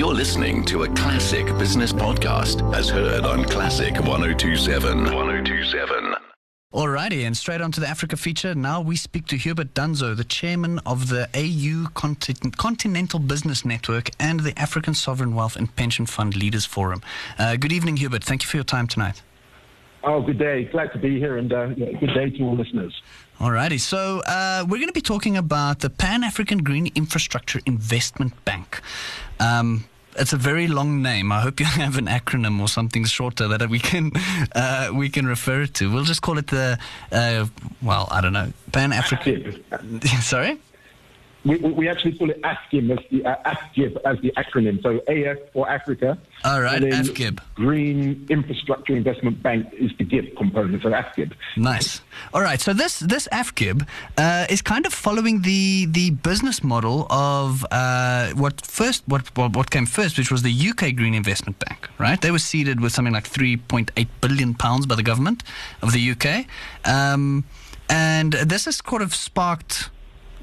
You're listening to a classic business podcast as heard on Classic 1027. 1027. Alrighty, and straight on to the Africa feature. Now we speak to Hubert Danso, the chairman of the AU Continent, Continental Business Network and the African Sovereign Wealth and Pension Fund Leaders Forum. Uh, good evening, Hubert. Thank you for your time tonight. Oh, good day. Glad to be here, and uh, good day to all listeners. Alrighty, so uh, we're going to be talking about the Pan African Green Infrastructure Investment Bank. Um, it's a very long name. I hope you have an acronym or something shorter that we can uh, we can refer to. We'll just call it the uh, well, I don't know, Pan African. Sorry. We, we actually call it AFGIM as the uh, AFGIB as the acronym. So AF for Africa. All right, AFGIB. Green Infrastructure Investment Bank is the GIB component of AFGIB. Nice. All right. So this this AFGIB uh, is kind of following the the business model of uh, what first what, what what came first, which was the UK Green Investment Bank. Right. They were seeded with something like 3.8 billion pounds by the government of the UK, um, and this has sort of sparked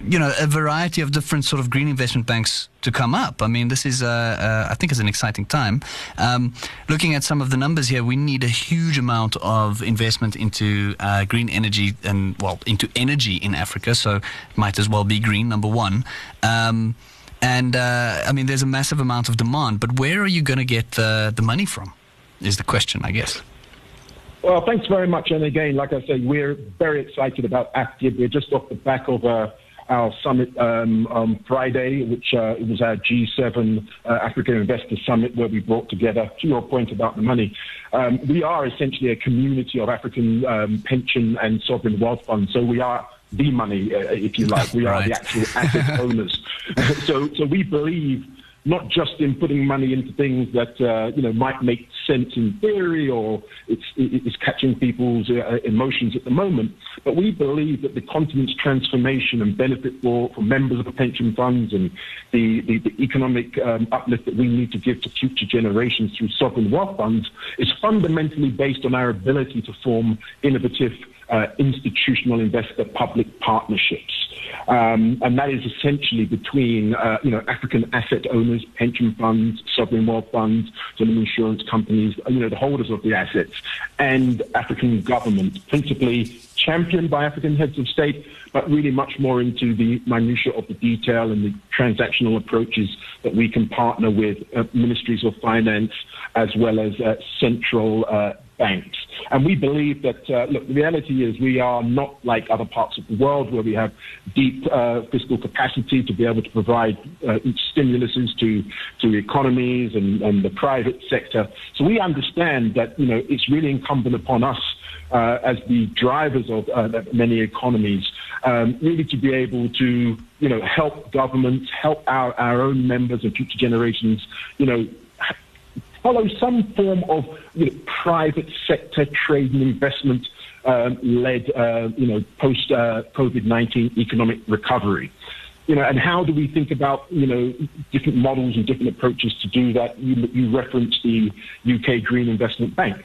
you know, a variety of different sort of green investment banks to come up. I mean, this is, uh, uh, I think, is an exciting time. Um, looking at some of the numbers here, we need a huge amount of investment into uh, green energy and, well, into energy in Africa. So might as well be green, number one. Um, and uh, I mean, there's a massive amount of demand, but where are you going to get the, the money from? Is the question, I guess. Well, thanks very much. And again, like I said, we're very excited about AFGIB. We're just off the back of a our summit um, on Friday, which uh, it was our G7 uh, African Investor Summit, where we brought together, to your point about the money, um, we are essentially a community of African um, pension and sovereign wealth funds. So we are the money, uh, if you like. We are right. the actual asset owners. so, so we believe not just in putting money into things that uh, you know might make sense in theory or it's, it's catching people's uh, emotions at the moment, but we believe that the continent's transformation and benefit for, for members of the pension funds and the, the, the economic um, uplift that we need to give to future generations through sovereign wealth funds is fundamentally based on our ability to form innovative uh, institutional investor public partnerships. Um, and that is essentially between, uh, you know, African asset owners, pension funds, sovereign wealth funds, some insurance companies, you know, the holders of the assets, and African government, principally championed by African heads of state, but really much more into the minutiae of the detail and the transactional approaches that we can partner with uh, ministries of finance as well as uh, central uh, banks. And we believe that, uh, look, the reality is we are not like other parts of the world where we have deep uh, fiscal capacity to be able to provide uh, stimuluses to, to economies and, and the private sector. So we understand that, you know, it's really incumbent upon us uh, as the drivers of uh, many economies, um, really to be able to, you know, help governments, help our, our own members and future generations, you know, follow some form of you know, private sector trade and investment um, led, uh, you know, post uh, COVID 19 economic recovery. You know, and how do we think about, you know, different models and different approaches to do that? You, you referenced the UK Green Investment Bank.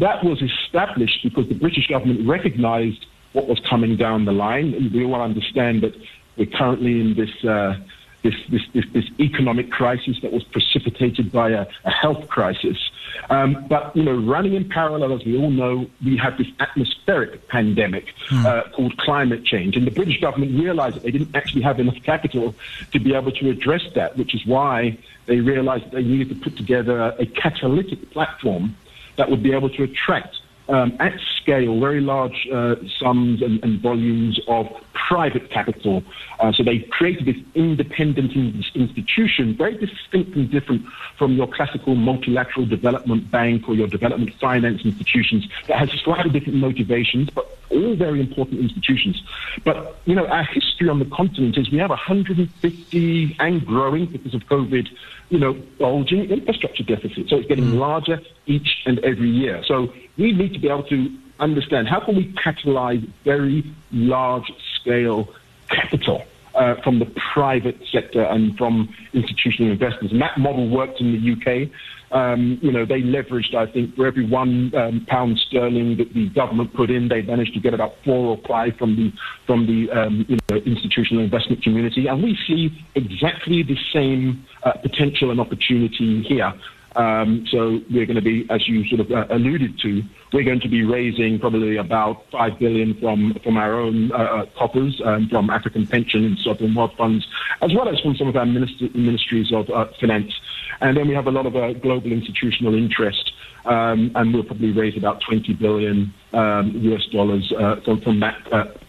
That was established because the British government recognized what was coming down the line. And we all understand that we're currently in this uh, this, this, this, this, economic crisis that was precipitated by a, a health crisis. Um, but, you know, running in parallel, as we all know, we have this atmospheric pandemic hmm. uh, called climate change. And the British government realized that they didn't actually have enough capital to be able to address that, which is why they realized that they needed to put together a catalytic platform that would be able to attract um, at scale very large uh, sums and, and, volumes of private capital. Uh, so they created this independent institution, very distinct and different from your classical multilateral development bank or your development finance institutions that has slightly different motivations, but all very important institutions. But, you know, our history on the continent is we have 150 and growing because of COVID, you know, bulging infrastructure deficit. So it's getting mm. larger each and every year. So we need to be able to understand how can we catalyze very large scale capital uh, from the private sector and from institutional investors. And that model worked in the UK. Um, you know, they leveraged, I think, for every one um, pound sterling that the government put in, they managed to get about four or five from the from the um, you know, institutional investment community. And we see exactly the same uh, potential and opportunity here. Um, so we're going to be, as you sort of uh, alluded to, we're going to be raising probably about five billion from from our own uh, uh, coffers, um, from African pension and sovereign wealth funds, as well as from some of our minister, ministries of uh, finance. And then we have a lot of uh, global institutional interest, um, and we'll probably raise about 20 billion um, US dollars uh, from, from that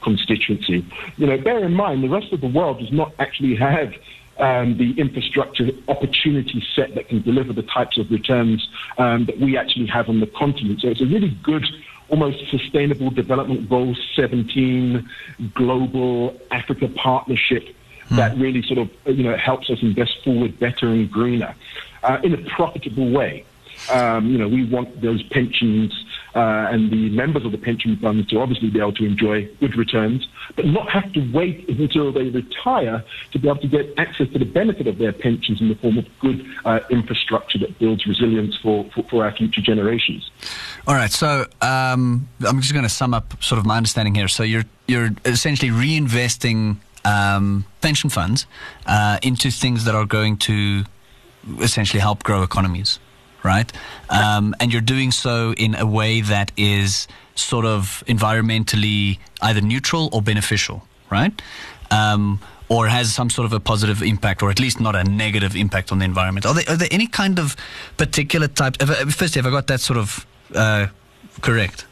constituency. You know, bear in mind the rest of the world does not actually have um, the infrastructure opportunity set that can deliver the types of returns um, that we actually have on the continent. So it's a really good almost sustainable development goal 17 global Africa partnership hmm. that really sort of you know helps us invest forward better and greener uh, in a profitable way. Um, you know, we want those pensions uh, and the members of the pension funds to obviously be able to enjoy good returns, but not have to wait until they retire to be able to get access to the benefit of their pensions in the form of good uh, infrastructure that builds resilience for, for, for, our future generations. All right, so um, I'm just going to sum up sort of my understanding here. So you're you're essentially reinvesting um, pension funds uh, into things that are going to essentially help grow economies right? Um, and you're doing so in a way that is sort of environmentally either neutral or beneficial, right? Um, or has some sort of a positive impact, or at least not a negative impact on the environment. Are there, are there any kind of particular type? Firstly, have I got that sort of uh, correct?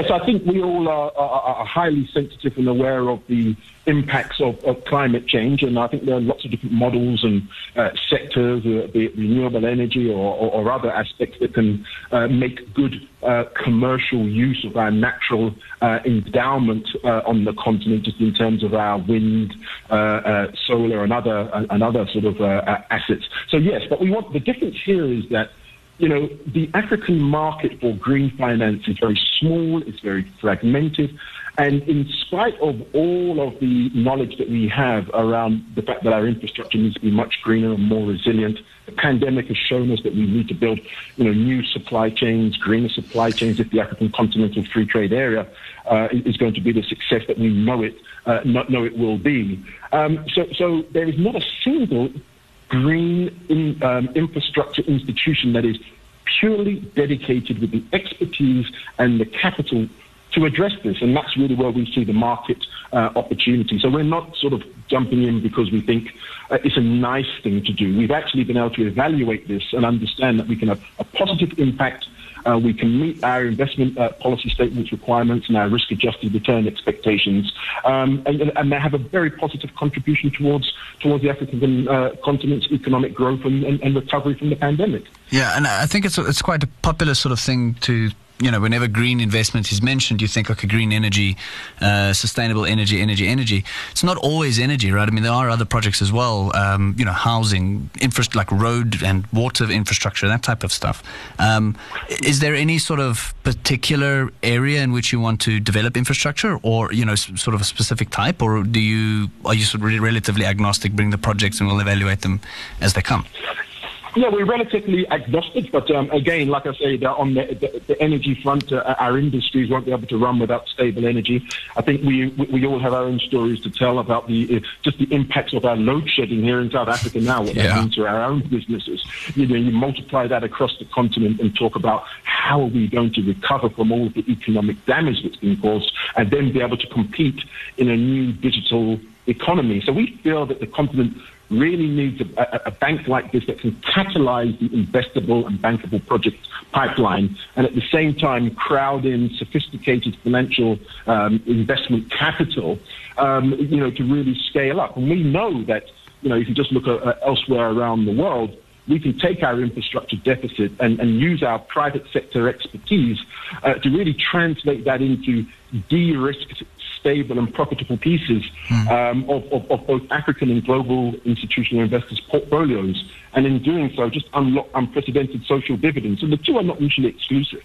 Yes, I think we all are, are, are, highly sensitive and aware of the impacts of, of, climate change, and I think there are lots of different models and uh, sectors, uh, be it renewable energy or, or, or other aspects that can uh, make good uh, commercial use of our natural uh, endowment uh, on the continent, just in terms of our wind, solar, and other and other sort of assets. So yes, but we want the difference here is that you know, the African market for green finance is very small, it's very fragmented, and in spite of all of the knowledge that we have around the fact that our infrastructure needs to be much greener and more resilient, the pandemic has shown us that we need to build, you know, new supply chains, greener supply chains if the African continental free trade area uh, is going to be the success that we know it, uh, know it will be. Um, so, so there is not a single green in, um, infrastructure institution that is purely dedicated with the expertise and the capital to address this. And that's really where we see the market uh, opportunity. So we're not sort of jumping in because we think uh, it's a nice thing to do. We've actually been able to evaluate this and understand that we can have a positive impact uh, we can meet our investment uh, policy statements requirements and our risk adjusted return expectations, um, and, and, they have a very positive contribution towards towards the African uh, continent's economic growth and, and, and recovery from the pandemic. Yeah, and I think it's it's quite a popular sort of thing to you know, whenever green investment is mentioned, you think a green energy, uh, sustainable energy, energy, energy. It's not always energy, right? I mean, there are other projects as well. Um, you know, housing, infra- like road and water infrastructure, that type of stuff. Um, is there any sort of particular area in which you want to develop infrastructure, or you know, sort of a specific type, or do you are you sort of relatively agnostic? Bring the projects and we'll evaluate them as they come. Yeah, we're relatively agnostic, but um, again, like I say, on the, the, the energy front, uh, our industries won't be able to run without stable energy. I think we we all have our own stories to tell about the uh, just the impacts of our load shedding here in South Africa now, what yeah. that means to our own businesses. You know, you multiply that across the continent and talk about how are we going to recover from all of the economic damage that's been caused, and then be able to compete in a new digital economy. So we feel that the continent really needs a, a, bank like this that can catalyze the investable and bankable project pipeline and at the same time crowd in sophisticated financial um, investment capital, um, you know, to really scale up. And we know that, you know, if you just look at, uh, elsewhere around the world, we can take our infrastructure deficit and, and use our private sector expertise uh, to really translate that into de-risked stable and profitable pieces mm. um, of, of, of, both African and global institutional investors' portfolios, and in doing so, just unlock unprecedented social dividends. And the two are not mutually exclusive.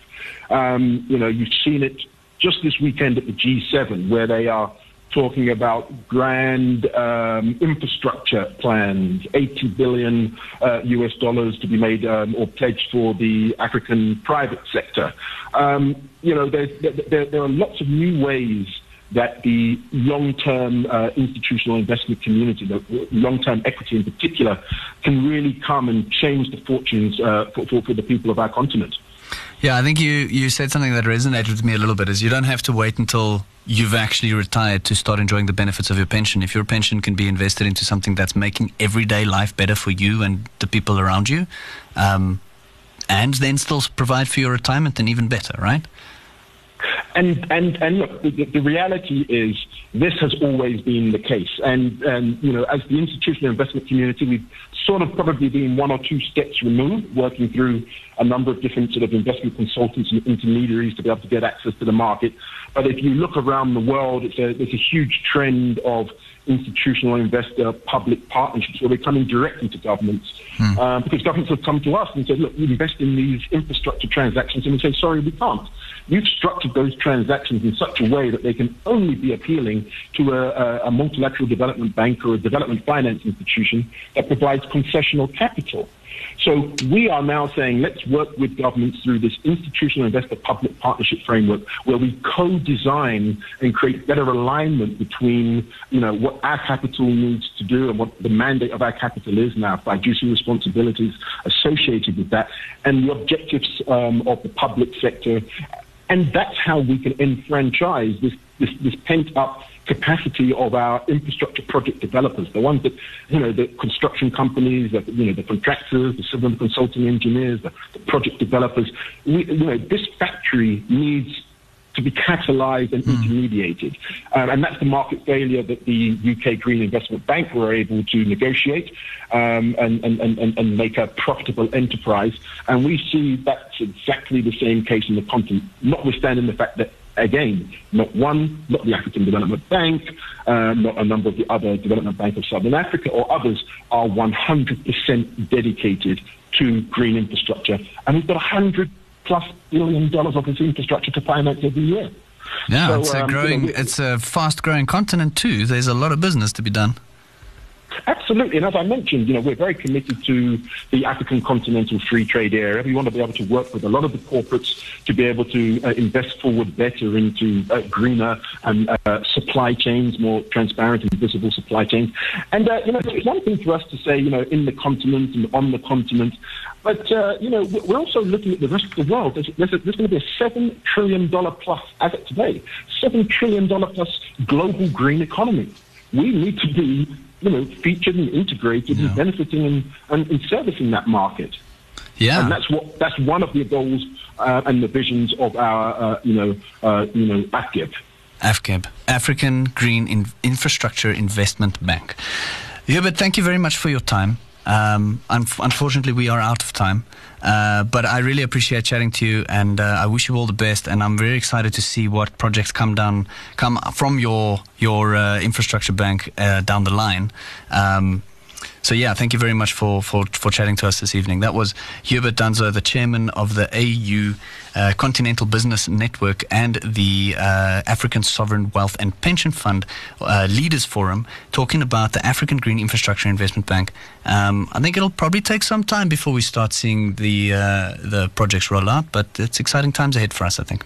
Um, you know, you've seen it just this weekend at the G7, where they are talking about grand um, infrastructure plans, 80 billion uh, US dollars to be made um, or pledged for the African private sector. Um, you know, there, there, there, are lots of new ways that the long-term uh, institutional investment community, the long-term equity in particular, can really come and change the fortunes uh, for, for, for the people of our continent. Yeah, I think you, you said something that resonated with me a little bit is you don't have to wait until you've actually retired to start enjoying the benefits of your pension. If your pension can be invested into something that's making everyday life better for you and the people around you, um, and then still provide for your retirement, then even better, right? And and and look, the, the, reality is this has always been the case. And and you know, as the institutional investment community, we've sort of probably been one or two steps removed, working through a number of different sort of investment consultants and intermediaries to be able to get access to the market. But if you look around the world, it's a, there's a huge trend of institutional investor public partnerships where we're coming directly to governments hmm. uh, because governments have come to us and said, look, we invest in these infrastructure transactions. And we say, sorry, we can't. You've structured those transactions in such a way that they can only be appealing to a, a, a multilateral development bank or a development finance institution that provides concessional capital. So we are now saying let's work with governments through this institutional investor public partnership framework where we co-design and create better alignment between, you know, what our capital needs to do and what the mandate of our capital is now, fiduciary responsibilities associated with that, and the objectives um, of the public sector. And that's how we can enfranchise this, this, this pent up capacity of our infrastructure project developers, the ones that, you know, the construction companies, the, you know, the contractors, the civil consulting engineers, the, the project developers. We, you know, this factory needs to be catalyzed and mm. intermediated. Um, and that's the market failure that the UK Green Investment Bank were able to negotiate um, and, and, and, and make a profitable enterprise. And we see that's exactly the same case in the continent, notwithstanding the fact that Again, not one, not the African Development Bank, uh, not a number of the other Development Bank of Southern Africa or others are 100% dedicated to green infrastructure. And we've got 100 plus billion dollars of this infrastructure to finance every year. Yeah, so, it's a um, growing, you know, it's a fast growing continent too. There's a lot of business to be done. Absolutely. And as I mentioned, you know, we're very committed to the African continental free trade area. We want to be able to work with a lot of the corporates to be able to uh, invest forward better into uh, greener and uh, supply chains, more transparent and visible supply chains. And, uh, you know, it's one thing for us to say, you know, in the continent and on the continent, but, uh, you know, we're also looking at the rest of the world. There's, there's, a, there's going to be a $7 trillion plus, as of today, $7 trillion plus global green economy. We need to be you know, featured and integrated and benefiting and, and, and, servicing that market. Yeah, and that's what that's one of the goals uh, and the visions of our uh, you know uh, you know AFGIB. AFGIB, African Green In- Infrastructure Investment Bank. Hubert, thank you very much for your time. Um, un- unfortunately, we are out of time. Uh, but I really appreciate chatting to you, and uh, I wish you all the best. And I'm very excited to see what projects come down, come from your your uh, infrastructure bank uh, down the line. Um, so yeah, thank you very much for, for, for chatting to us this evening. That was Hubert Danso, the chairman of the AU uh, Continental Business Network and the uh, African Sovereign Wealth and Pension Fund uh, Leaders Forum, talking about the African Green Infrastructure Investment Bank. Um, I think it'll probably take some time before we start seeing the uh, the projects roll out, but it's exciting times ahead for us. I think.